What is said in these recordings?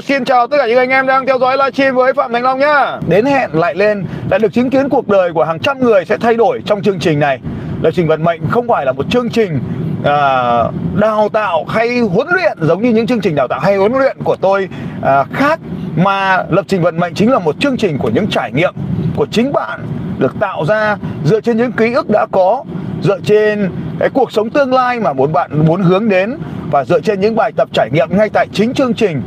Hello, xin chào tất cả những anh em đang theo dõi livestream với Phạm Thành Long nhá. Đến hẹn lại lên đã được chứng kiến cuộc đời của hàng trăm người sẽ thay đổi trong chương trình này. Lập trình vận mệnh không phải là một chương trình à, đào tạo hay huấn luyện giống như những chương trình đào tạo hay huấn luyện của tôi à, khác mà lập trình vận mệnh chính là một chương trình của những trải nghiệm của chính bạn được tạo ra dựa trên những ký ức đã có dựa trên cái cuộc sống tương lai mà muốn bạn muốn hướng đến và dựa trên những bài tập trải nghiệm ngay tại chính chương trình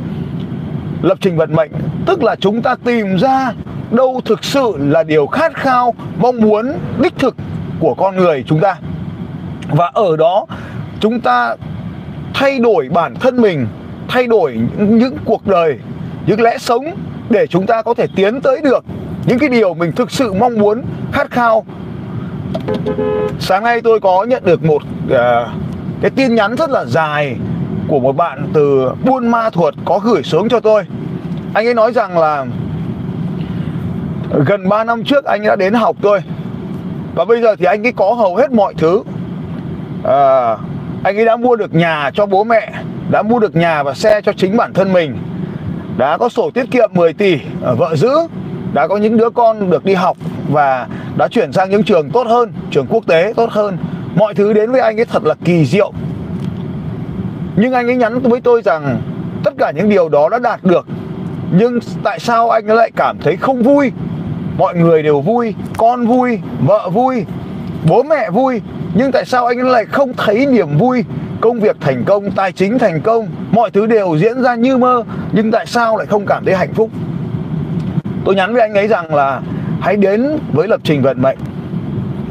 lập trình vận mệnh tức là chúng ta tìm ra đâu thực sự là điều khát khao mong muốn đích thực của con người chúng ta. Và ở đó chúng ta thay đổi bản thân mình thay đổi những, cuộc đời những lẽ sống để chúng ta có thể tiến tới được những cái điều mình thực sự mong muốn khát khao. Sáng nay tôi có nhận được một uh, cái tin nhắn rất là dài của một bạn từ Buôn Ma Thuột có gửi xuống cho tôi. Anh ấy nói rằng là gần 3 năm trước anh đã đến học tôi và bây giờ thì anh ấy có hầu hết mọi thứ. À, anh ấy đã mua được nhà cho bố mẹ, đã mua được nhà và xe cho chính bản thân mình, đã có sổ tiết kiệm 10 tỷ ở vợ giữ, đã có những đứa con được đi học và đã chuyển sang những trường tốt hơn, trường quốc tế tốt hơn. Mọi thứ đến với anh ấy thật là kỳ diệu nhưng anh ấy nhắn với tôi rằng tất cả những điều đó đã đạt được, nhưng tại sao anh lại cảm thấy không vui? Mọi người đều vui, con vui, vợ vui, bố mẹ vui, nhưng tại sao anh lại không thấy niềm vui? Công việc thành công, tài chính thành công, mọi thứ đều diễn ra như mơ, nhưng tại sao lại không cảm thấy hạnh phúc? Tôi nhắn với anh ấy rằng là hãy đến với lập trình vận mệnh.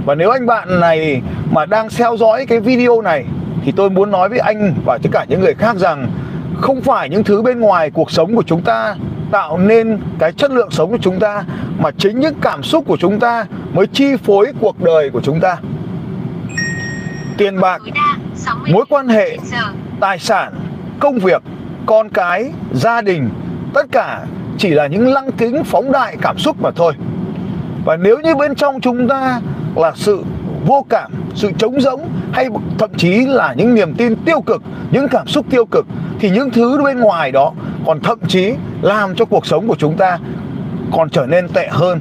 Và nếu anh bạn này mà đang theo dõi cái video này thì tôi muốn nói với anh và tất cả những người khác rằng không phải những thứ bên ngoài cuộc sống của chúng ta tạo nên cái chất lượng sống của chúng ta, mà chính những cảm xúc của chúng ta mới chi phối cuộc đời của chúng ta. Tiền bạc, mối quan hệ, tài sản, công việc, con cái, gia đình, tất cả chỉ là những lăng kính phóng đại cảm xúc mà thôi. Và nếu như bên trong chúng ta là sự vô cảm, sự trống rỗng hay thậm chí là những niềm tin tiêu cực, những cảm xúc tiêu cực thì những thứ bên ngoài đó còn thậm chí làm cho cuộc sống của chúng ta còn trở nên tệ hơn.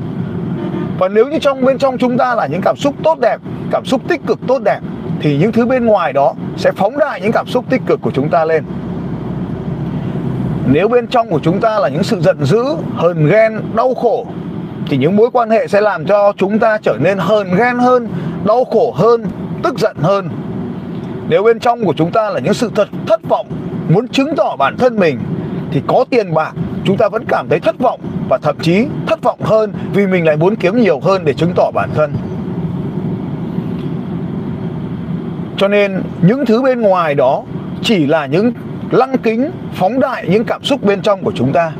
Và nếu như trong, bên trong chúng ta là những cảm xúc tốt đẹp, cảm xúc tích cực tốt đẹp thì những thứ bên ngoài đó sẽ phóng đại những cảm xúc tích cực của chúng ta lên. Nếu bên trong của chúng ta là những sự giận dữ, hờn ghen, đau khổ thì những mối quan hệ sẽ làm cho chúng ta trở nên hờn ghen hơn đau khổ hơn, tức giận hơn. Nếu bên trong của chúng ta là những sự thật thất vọng, muốn chứng tỏ bản thân mình, thì có tiền bạc, chúng ta vẫn cảm thấy thất vọng và thậm chí thất vọng hơn vì mình lại muốn kiếm nhiều hơn để chứng tỏ bản thân. Cho nên, những thứ bên ngoài đó chỉ là những lăng kính phóng đại những cảm xúc bên trong của chúng ta.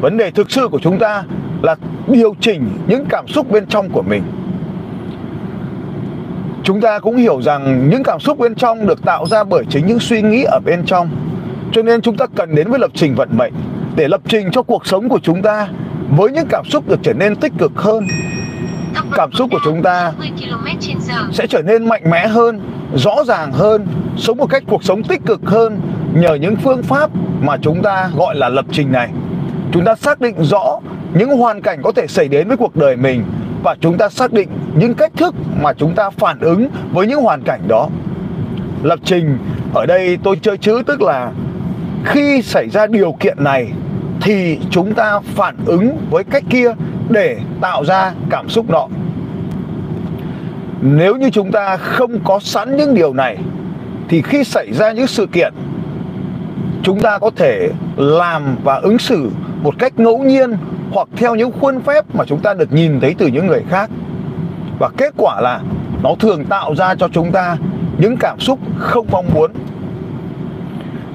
Vấn đề thực sự của chúng ta là điều chỉnh những cảm xúc bên trong của mình chúng ta cũng hiểu rằng những cảm xúc bên trong được tạo ra bởi chính những suy nghĩ ở bên trong. Cho nên chúng ta cần đến với lập trình vận mệnh, để lập trình cho cuộc sống của chúng ta với những cảm xúc được trở nên tích cực hơn. Cảm xúc của chúng ta sẽ trở nên mạnh mẽ hơn, rõ ràng hơn, sống một cách cuộc sống tích cực hơn nhờ những phương pháp mà chúng ta gọi là lập trình này. Chúng ta xác định rõ những hoàn cảnh có thể xảy đến với cuộc đời mình và chúng ta xác định những cách thức mà chúng ta phản ứng với những hoàn cảnh đó. Lập trình, ở đây tôi chơi chữ tức là khi xảy ra điều kiện này thì chúng ta phản ứng với cách kia để tạo ra cảm xúc nọ nếu như chúng ta không có sẵn những điều này, thì khi xảy ra những sự kiện, chúng ta có thể làm và ứng xử một cách ngẫu nhiên hoặc theo những khuôn phép mà chúng ta được nhìn thấy từ những người khác. Và kết quả là nó thường tạo ra cho chúng ta những cảm xúc không mong muốn.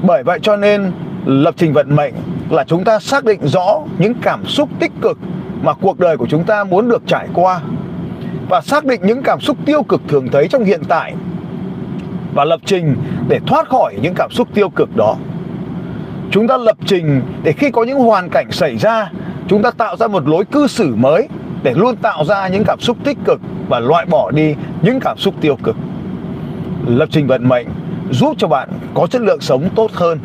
Bởi vậy cho nên, lập trình vận mệnh là chúng ta xác định rõ những cảm xúc tích cực mà cuộc đời của chúng ta muốn được trải qua và xác định những cảm xúc tiêu cực thường thấy trong hiện tại và lập trình để thoát khỏi những cảm xúc tiêu cực đó. Chúng ta lập trình để khi có những hoàn cảnh xảy ra chúng ta tạo ra một lối cư xử mới để luôn tạo ra những cảm xúc tích cực và loại bỏ đi những cảm xúc tiêu cực. Lập trình vận mệnh giúp cho bạn có chất lượng sống tốt hơn.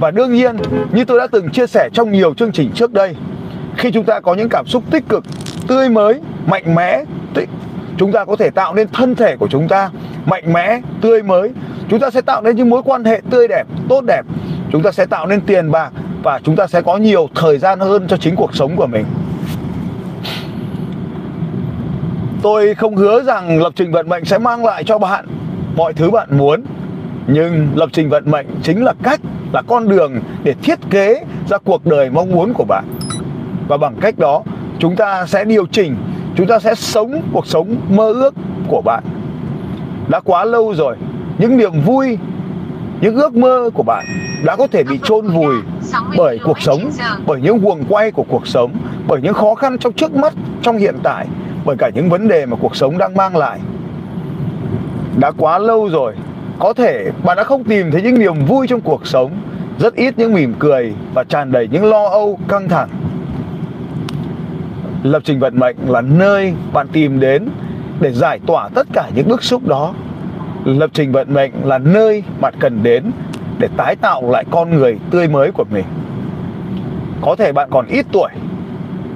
Và đương nhiên, như tôi đã từng chia sẻ trong nhiều chương trình trước đây, khi chúng ta có những cảm xúc tích cực, tươi mới, mạnh mẽ, tích, chúng ta có thể tạo nên thân thể của chúng ta mạnh mẽ, tươi mới. Chúng ta sẽ tạo nên những mối quan hệ tươi đẹp, tốt đẹp. Chúng ta sẽ tạo nên tiền bạc và chúng ta sẽ có nhiều thời gian hơn cho chính cuộc sống của mình. Tôi không hứa rằng lập trình vận mệnh sẽ mang lại cho bạn mọi thứ bạn muốn, nhưng lập trình vận mệnh chính là cách, là con đường để thiết kế ra cuộc đời mong muốn của bạn. Và bằng cách đó, chúng ta sẽ điều chỉnh, chúng ta sẽ sống cuộc sống mơ ước của bạn. Đã quá lâu rồi, những niềm vui những ước mơ của bạn đã có thể bị chôn vùi bởi cuộc sống bởi những guồng quay của cuộc sống bởi những khó khăn trong trước mắt trong hiện tại bởi cả những vấn đề mà cuộc sống đang mang lại. Đã quá lâu rồi có thể bạn đã không tìm thấy những niềm vui trong cuộc sống rất ít những mỉm cười và tràn đầy những lo âu căng thẳng. Lập trình vận mệnh là nơi bạn tìm đến để giải tỏa tất cả những bức xúc đó lập trình vận mệnh là nơi bạn cần đến để tái tạo lại con người tươi mới của mình. Có thể bạn còn ít tuổi,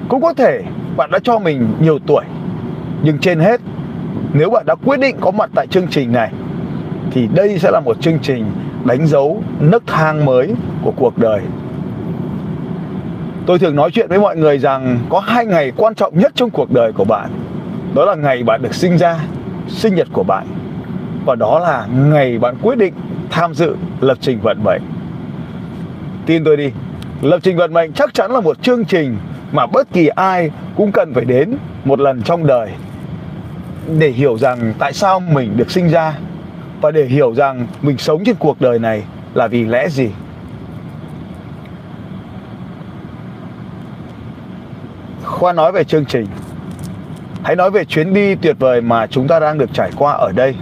cũng có thể bạn đã cho mình nhiều tuổi. Nhưng trên hết, nếu bạn đã quyết định có mặt tại chương trình này, thì đây sẽ là một chương trình đánh dấu nấc thang mới của cuộc đời. Tôi thường nói chuyện với mọi người rằng có hai ngày quan trọng nhất trong cuộc đời của bạn. Đó là ngày bạn được sinh ra, sinh nhật của bạn và đó là ngày bạn quyết định tham dự lập trình vận mệnh. Tin tôi đi, lập trình vận mệnh chắc chắn là một chương trình mà bất kỳ ai cũng cần phải đến một lần trong đời để hiểu rằng tại sao mình được sinh ra và để hiểu rằng mình sống trên cuộc đời này là vì lẽ gì. Khoa nói về chương trình. Hãy nói về chuyến đi tuyệt vời mà chúng ta đang được trải qua ở đây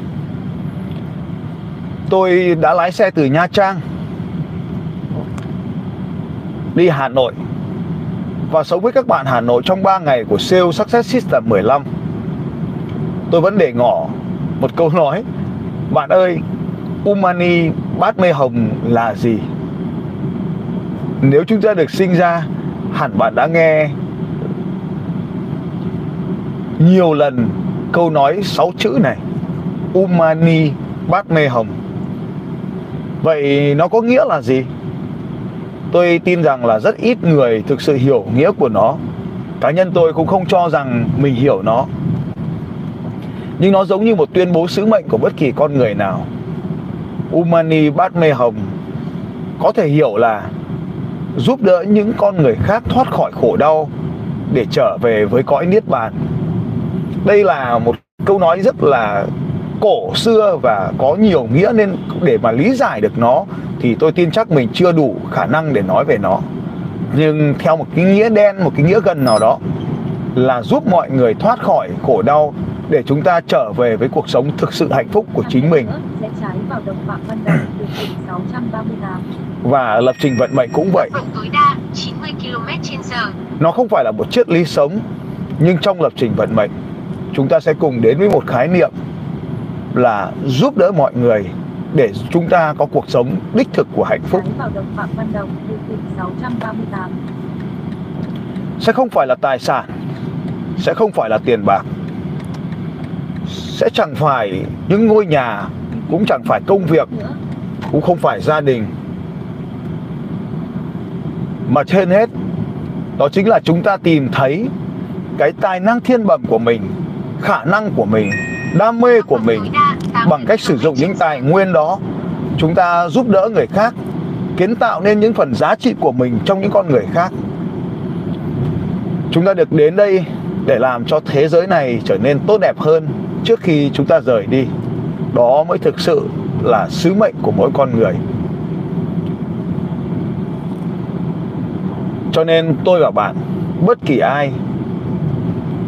tôi đã lái xe từ nha trang đi hà nội. Và sống với các bạn Hà Nội trong 3 ngày của sale Success System 15 tôi vẫn để ngỏ một câu nói, bạn ơi, Umani bát mê hồng là gì? Nếu chúng ta được sinh ra, hẳn bạn đã nghe nhiều lần câu nói sáu chữ này, Umani bát mê hồng vậy nó có nghĩa là gì? Tôi tin rằng là rất ít người thực sự hiểu nghĩa của nó. Cá nhân tôi cũng không cho rằng mình hiểu nó. Nhưng nó giống như một tuyên bố sứ mệnh của bất kỳ con người nào. Umani Bát Mê Hồng có thể hiểu là giúp đỡ những con người khác thoát khỏi khổ đau để trở về với cõi niết bàn. Đây là một câu nói rất là cổ xưa và có nhiều nghĩa nên để mà lý giải được nó thì tôi tin chắc mình chưa đủ khả năng để nói về nó. Nhưng theo một cái nghĩa đen, một cái nghĩa gần nào đó là giúp mọi người thoát khỏi khổ đau để chúng ta trở về với cuộc sống thực sự hạnh phúc của chính mình. Và lập trình vận mệnh cũng vậy. Nó không phải là một triết lý sống, nhưng trong lập trình vận mệnh, chúng ta sẽ cùng đến với một khái niệm là giúp đỡ mọi người để chúng ta có cuộc sống đích thực của hạnh phúc. Sẽ không phải là tài sản, sẽ không phải là tiền bạc, sẽ chẳng phải những ngôi nhà cũng chẳng phải công việc cũng không phải gia đình. Mà trên hết đó chính là chúng ta tìm thấy cái tài năng thiên bẩm của mình khả năng của mình đam mê của mình bằng cách sử dụng những tài nguyên đó. Chúng ta giúp đỡ người khác, kiến tạo nên những phần giá trị của mình trong những con người khác. Chúng ta được đến đây để làm cho thế giới này trở nên tốt đẹp hơn trước khi chúng ta rời đi. Đó mới thực sự là sứ mệnh của mỗi con người. Cho nên tôi và bạn, bất kỳ ai,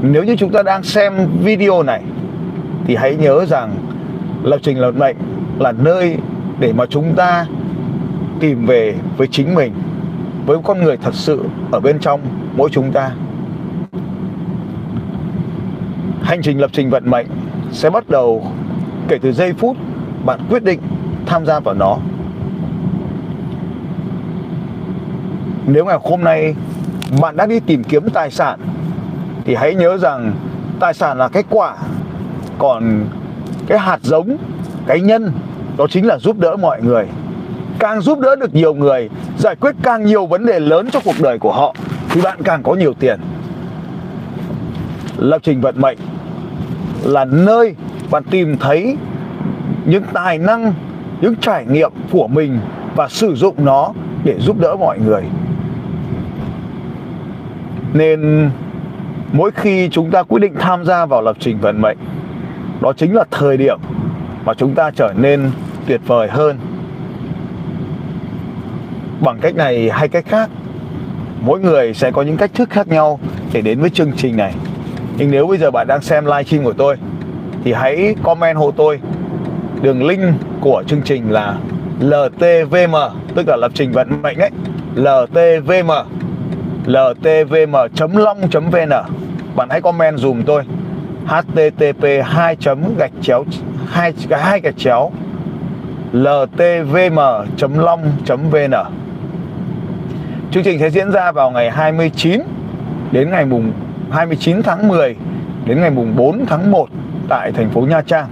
nếu như chúng ta đang xem video này thì hãy nhớ rằng lập trình lập mệnh là nơi để mà chúng ta tìm về với chính mình, với con người thật sự ở bên trong mỗi chúng ta. Hành trình lập trình vận mệnh sẽ bắt đầu kể từ giây phút bạn quyết định tham gia vào nó. Nếu ngày hôm nay bạn đã đi tìm kiếm tài sản, thì hãy nhớ rằng tài sản là cái quả còn cái hạt giống, cái nhân, đó chính là giúp đỡ mọi người. Càng giúp đỡ được nhiều người, giải quyết càng nhiều vấn đề lớn cho cuộc đời của họ, thì bạn càng có nhiều tiền. Lập trình vận mệnh là nơi bạn tìm thấy những tài năng, những trải nghiệm của mình và sử dụng nó để giúp đỡ mọi người. Nên mỗi khi chúng ta quyết định tham gia vào lập trình vận mệnh đó chính là thời điểm mà chúng ta trở nên tuyệt vời hơn. Bằng cách này hay cách khác, mỗi người sẽ có những cách thức khác nhau để đến với chương trình này. Nhưng nếu bây giờ bạn đang xem live stream của tôi, thì hãy comment hộ tôi. Đường link của chương trình là LTVM tức là lập trình vận mệnh ấy. LTVM ltvm.long.vn bạn hãy comment dùm tôi http 2 gạch chéo, hai hai gạch chéo ltvm.long.vn Chương trình sẽ diễn ra vào ngày 29 đến ngày mùng 29 tháng 10 đến ngày mùng 4 tháng 1 tại thành phố Nha Trang.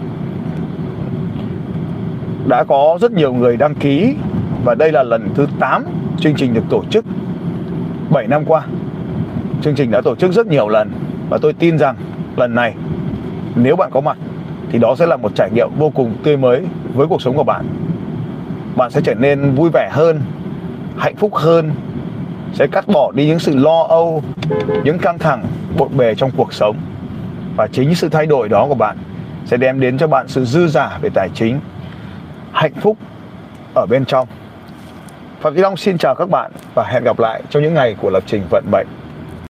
Đã có rất nhiều người đăng ký và đây là lần thứ 8 chương trình được tổ chức 7 năm qua. Chương trình đã tổ chức rất nhiều lần và tôi tin rằng lần này nếu bạn có mặt thì đó sẽ là một trải nghiệm vô cùng tươi mới với cuộc sống của bạn. Bạn sẽ trở nên vui vẻ hơn, hạnh phúc hơn, sẽ cắt bỏ đi những sự lo âu, những căng thẳng bộn bề trong cuộc sống. Và chính sự thay đổi đó của bạn sẽ đem đến cho bạn sự dư giả về tài chính, hạnh phúc ở bên trong. Phạm Duy Long xin chào các bạn và hẹn gặp lại trong những ngày của lập trình vận mệnh.